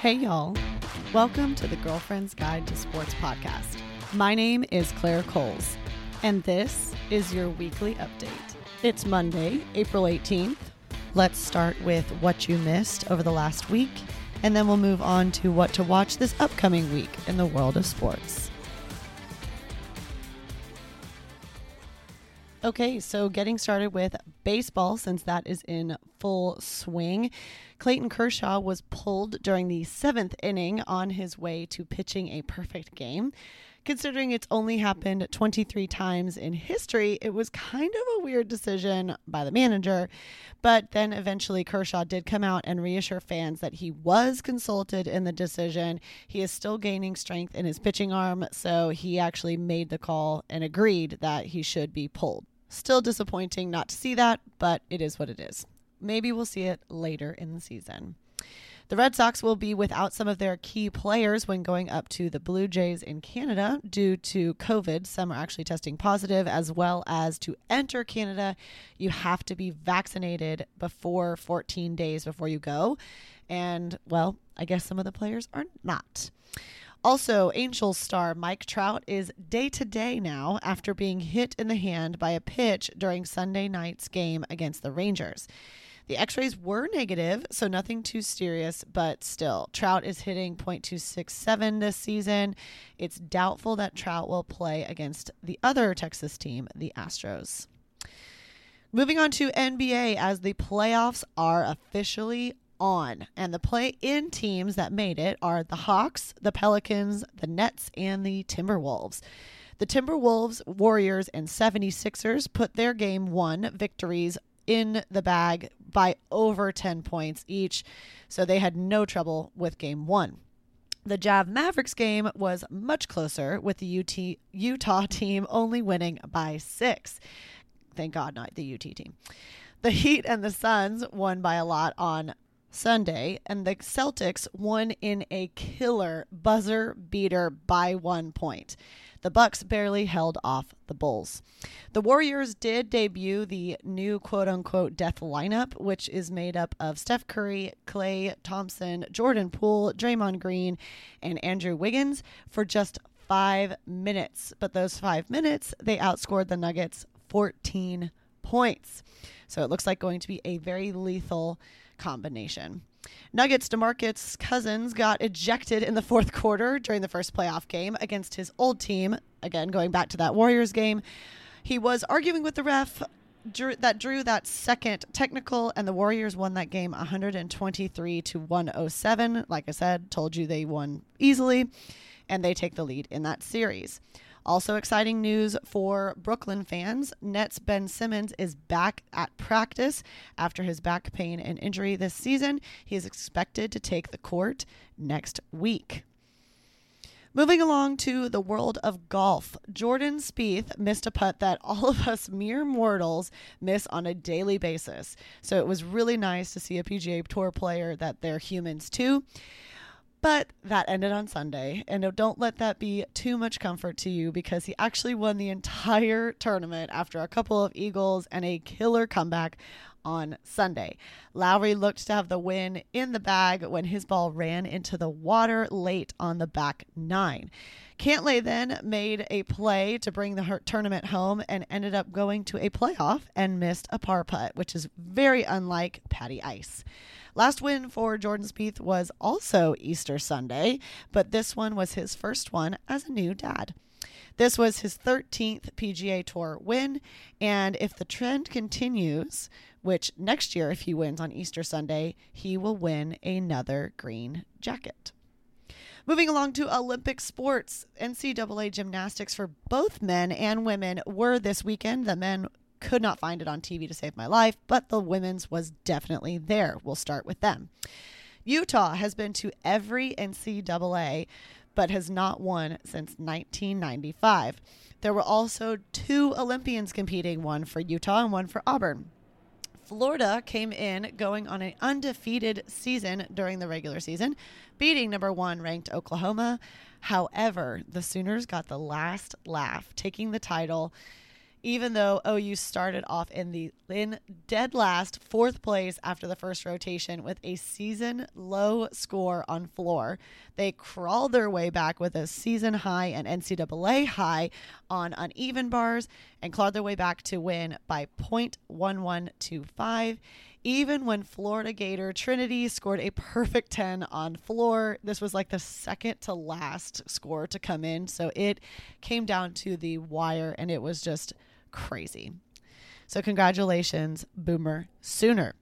Hey, y'all. Welcome to the Girlfriend's Guide to Sports podcast. My name is Claire Coles, and this is your weekly update. It's Monday, April 18th. Let's start with what you missed over the last week, and then we'll move on to what to watch this upcoming week in the world of sports. Okay, so getting started with baseball since that is in full swing. Clayton Kershaw was pulled during the seventh inning on his way to pitching a perfect game. Considering it's only happened 23 times in history, it was kind of a weird decision by the manager. But then eventually, Kershaw did come out and reassure fans that he was consulted in the decision. He is still gaining strength in his pitching arm, so he actually made the call and agreed that he should be pulled. Still disappointing not to see that, but it is what it is. Maybe we'll see it later in the season. The Red Sox will be without some of their key players when going up to the Blue Jays in Canada due to COVID. Some are actually testing positive, as well as to enter Canada, you have to be vaccinated before 14 days before you go. And, well, I guess some of the players are not. Also, Angels star Mike Trout is day to day now after being hit in the hand by a pitch during Sunday night's game against the Rangers. The x rays were negative, so nothing too serious, but still, Trout is hitting .267 this season. It's doubtful that Trout will play against the other Texas team, the Astros. Moving on to NBA as the playoffs are officially on. And the play in teams that made it are the Hawks, the Pelicans, the Nets, and the Timberwolves. The Timberwolves, Warriors, and 76ers put their game one victories in the bag by over 10 points each, so they had no trouble with game one. The Jazz Mavericks game was much closer, with the UT, Utah team only winning by six. Thank God, not the UT team. The Heat and the Suns won by a lot on Sunday, and the Celtics won in a killer buzzer beater by one point. The Bucks barely held off the Bulls. The Warriors did debut the new quote unquote death lineup, which is made up of Steph Curry, Klay Thompson, Jordan Poole, Draymond Green, and Andrew Wiggins for just five minutes. But those five minutes, they outscored the Nuggets 14 points. So it looks like going to be a very lethal combination. Nuggets DeMarcus Cousins got ejected in the fourth quarter during the first playoff game against his old team. Again, going back to that Warriors game, he was arguing with the ref drew, that drew that second technical, and the Warriors won that game 123 to 107. Like I said, told you they won easily, and they take the lead in that series. Also, exciting news for Brooklyn fans Nets Ben Simmons is back at practice after his back pain and injury this season. He is expected to take the court next week. Moving along to the world of golf, Jordan Spieth missed a putt that all of us mere mortals miss on a daily basis. So it was really nice to see a PGA Tour player that they're humans too. But that ended on Sunday, and don't let that be too much comfort to you because he actually won the entire tournament after a couple of eagles and a killer comeback on Sunday. Lowry looked to have the win in the bag when his ball ran into the water late on the back nine. Cantlay then made a play to bring the tournament home and ended up going to a playoff and missed a par putt, which is very unlike Patty Ice. Last win for Jordan Spieth was also Easter Sunday, but this one was his first one as a new dad. This was his 13th PGA Tour win, and if the trend continues, which next year, if he wins on Easter Sunday, he will win another green jacket. Moving along to Olympic sports, NCAA gymnastics for both men and women were this weekend. The men could not find it on TV to save my life, but the women's was definitely there. We'll start with them. Utah has been to every NCAA, but has not won since 1995. There were also two Olympians competing, one for Utah and one for Auburn. Florida came in going on an undefeated season during the regular season, beating number one ranked Oklahoma. However, the Sooners got the last laugh, taking the title even though OU started off in the in dead last fourth place after the first rotation with a season low score on floor. They crawled their way back with a season high and NCAA high on uneven bars and clawed their way back to win by 0.1125 even when Florida Gator Trinity scored a perfect 10 on floor. This was like the second to last score to come in. So it came down to the wire and it was just crazy. So, congratulations, Boomer Sooner.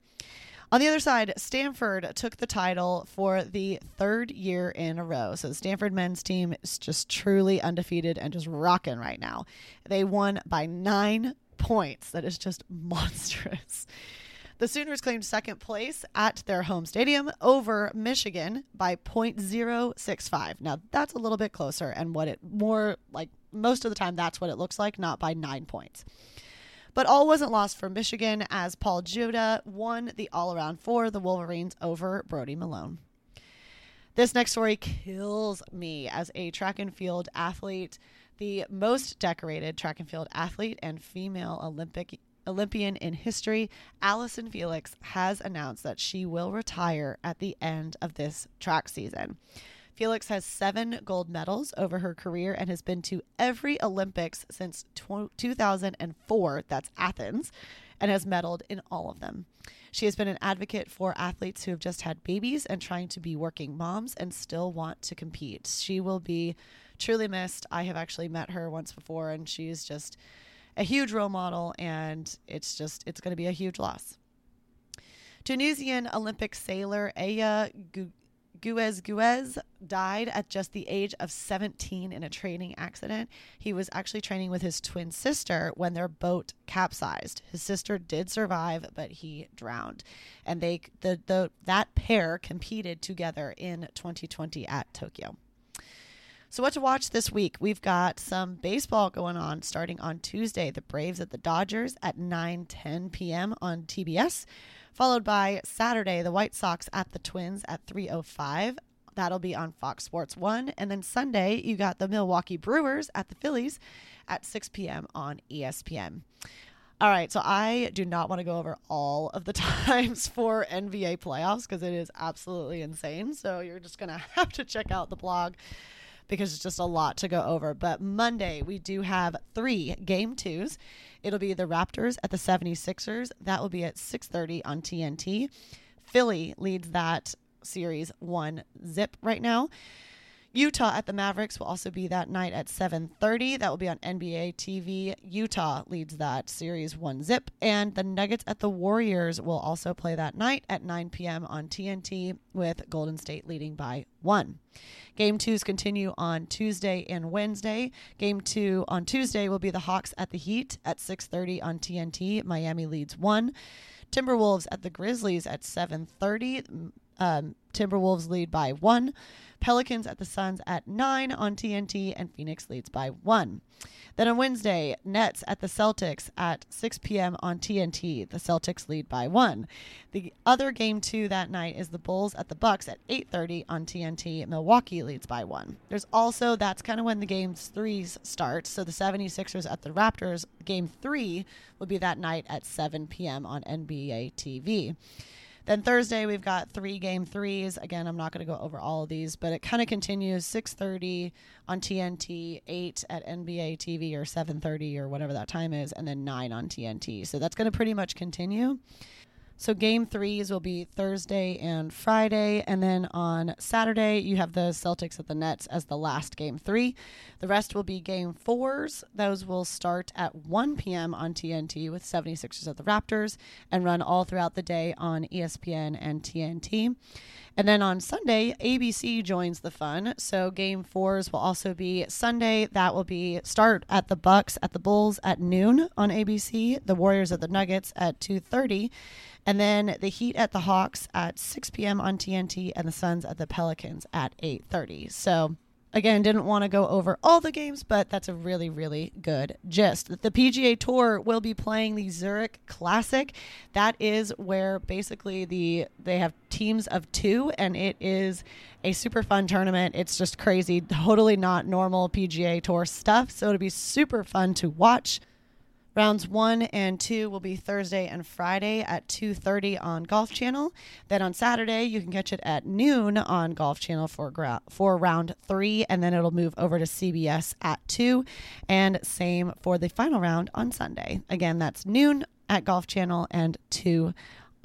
On the other side, Stanford took the title for the third year in a row. So the Stanford men's team is just truly undefeated and just rocking right now. They won by nine points. That is just monstrous. The Sooners claimed second place at their home stadium over Michigan by 0.065. Now, that's a little bit closer, and what it more like most of the time, that's what it looks like, not by nine points. But all wasn't lost for Michigan as Paul Juda won the all around for the Wolverines over Brody Malone. This next story kills me as a track and field athlete, the most decorated track and field athlete and female Olympic Olympian in history, Allyson Felix has announced that she will retire at the end of this track season. Felix has seven gold medals over her career and has been to every Olympics since 2004, that's Athens, and has medaled in all of them. She has been an advocate for athletes who have just had babies and trying to be working moms and still want to compete. She will be truly missed. I have actually met her once before, and she's just a huge role model, and it's just it's going to be a huge loss. Tunisian Olympic sailor Aya Guezguez died at just the age of 17 in a training accident. He was actually training with his twin sister when their boat capsized. His sister did survive, but he drowned. And they the, the that pair competed together in 2020 at Tokyo. So, what to watch this week? We've got some baseball going on starting on Tuesday. The Braves at the Dodgers at 9 10 p.m. on TBS, followed by Saturday, the White Sox at the Twins at 3.05. That'll be on Fox Sports 1. And then Sunday, you got the Milwaukee Brewers at the Phillies at 6 p.m. on ESPN. All right, so I do not want to go over all of the times for NBA playoffs because it is absolutely insane. So you're just going to have to check out the blog because it's just a lot to go over. But Monday, we do have three game twos. It'll be the Raptors at the 76ers. That will be at 6:30 on TNT. Philly leads that series one zip right now. Utah at the Mavericks will also be that night at 7:30. That will be on NBA TV. Utah leads that series one zip, and the Nuggets at the Warriors will also play that night at 9 p.m. on TNT with Golden State leading by one. Game twos continue on Tuesday and Wednesday. Game two on Tuesday will be the Hawks at the Heat at 6:30 on TNT. Miami leads one. Timberwolves at the Grizzlies at 7:30. Um, Timberwolves lead by one. Pelicans at the Suns at 9 on TNT, and Phoenix leads by 1. Then on Wednesday, Nets at the Celtics at 6 p.m. on TNT. The Celtics lead by 1. The other game 2 that night is the Bulls at the Bucks at 8:30 on TNT. Milwaukee leads by 1. There's also that's kind of when the games 3s start. So the 76ers at the Raptors, game 3 will be that night at 7 p.m. on NBA TV. Then Thursday we've got three game threes. Again, I'm not going to go over all of these, but it kind of continues 6:30 on TNT, 8 at NBA TV or 7:30 or whatever that time is, and then 9 on TNT. So that's going to pretty much continue. So game threes will be Thursday and Friday, and then on Saturday you have the Celtics at the Nets as the last game three. The rest will be game fours. Those will start at 1 p.m. on TNT with 76ers at the Raptors and run all throughout the day on ESPN and TNT. And then on Sunday, ABC joins the fun. So game fours will also be Sunday. That will be start at the Bucks at the Bulls at noon on ABC. The Warriors at the Nuggets at 2:30 and then the Heat at the Hawks at 6 p.m. on TNT, and the Suns at the Pelicans at 8:30. So again, didn't want to go over all the games, but that's a really, really good gist. The PGA Tour will be playing the Zurich Classic. That is where basically the they have teams of two, and it is a super fun tournament. It's just crazy, totally not normal PGA Tour stuff. So it'll be super fun to watch. Rounds one and two will be Thursday and Friday at 2:30 on Golf Channel. Then on Saturday, you can catch it at noon on Golf Channel for gra- for round three, and then it'll move over to CBS at two, and same for the final round on Sunday. Again, that's noon at Golf Channel and two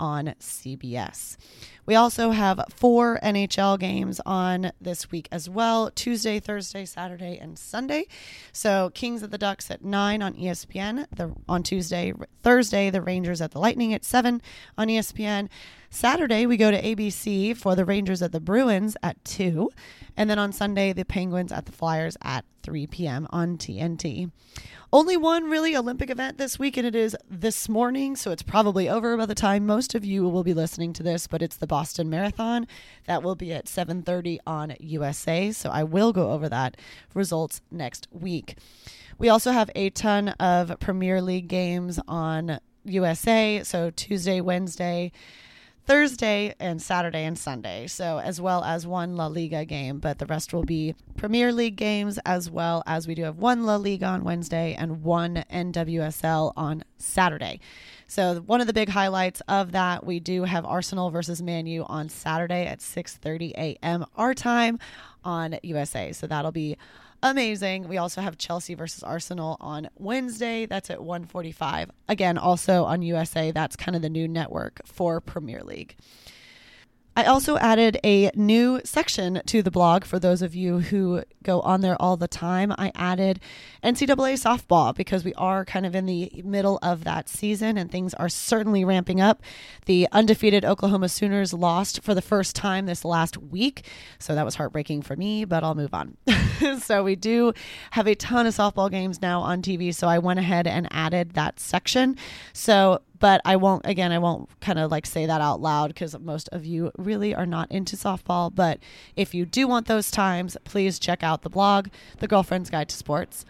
on CBS. We also have four NHL games on this week as well Tuesday, Thursday, Saturday, and Sunday. So, Kings of the Ducks at 9 on ESPN. The, on Tuesday, Thursday, the Rangers at the Lightning at 7 on ESPN. Saturday, we go to ABC for the Rangers at the Bruins at 2. And then on Sunday, the Penguins at the Flyers at 3 p.m. on TNT. Only one really Olympic event this week, and it is this morning, so it's probably over by the time most of you will be listening to this. But it's the Boston Marathon that will be at 7:30 on USA. So I will go over that results next week. We also have a ton of Premier League games on USA. So Tuesday, Wednesday. Thursday and Saturday and Sunday. So, as well as one La Liga game, but the rest will be Premier League games, as well as we do have one La Liga on Wednesday and one NWSL on Saturday. So, one of the big highlights of that, we do have Arsenal versus Man U on Saturday at 6:30 a.m. our time on USA. So, that'll be amazing. We also have Chelsea versus Arsenal on Wednesday. That's at 1:45. Again, also on USA. That's kind of the new network for Premier League. I also added a new section to the blog for those of you who go on there all the time. I added NCAA softball because we are kind of in the middle of that season and things are certainly ramping up. The undefeated Oklahoma Sooners lost for the first time this last week, so that was heartbreaking for me, but I'll move on. so we do have a ton of softball games now on TV, so I went ahead and added that section. So but I won't again I won't kind of like say that out loud because most of you really are not into softball but if you do want those times please check out the blog the girlfriend's guide to sports.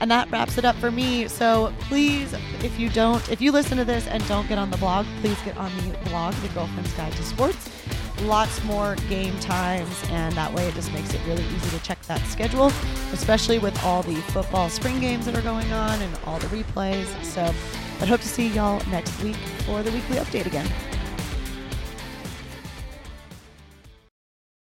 And that wraps it up for me. So please if you don't if you listen to this and don't get on the blog please get on the blog the girlfriend's guide to sports. Lots more game times and that way it just makes it really easy to check that schedule especially with all the football spring games that are going on and all the replays. So but hope to see y'all next week for the weekly update again.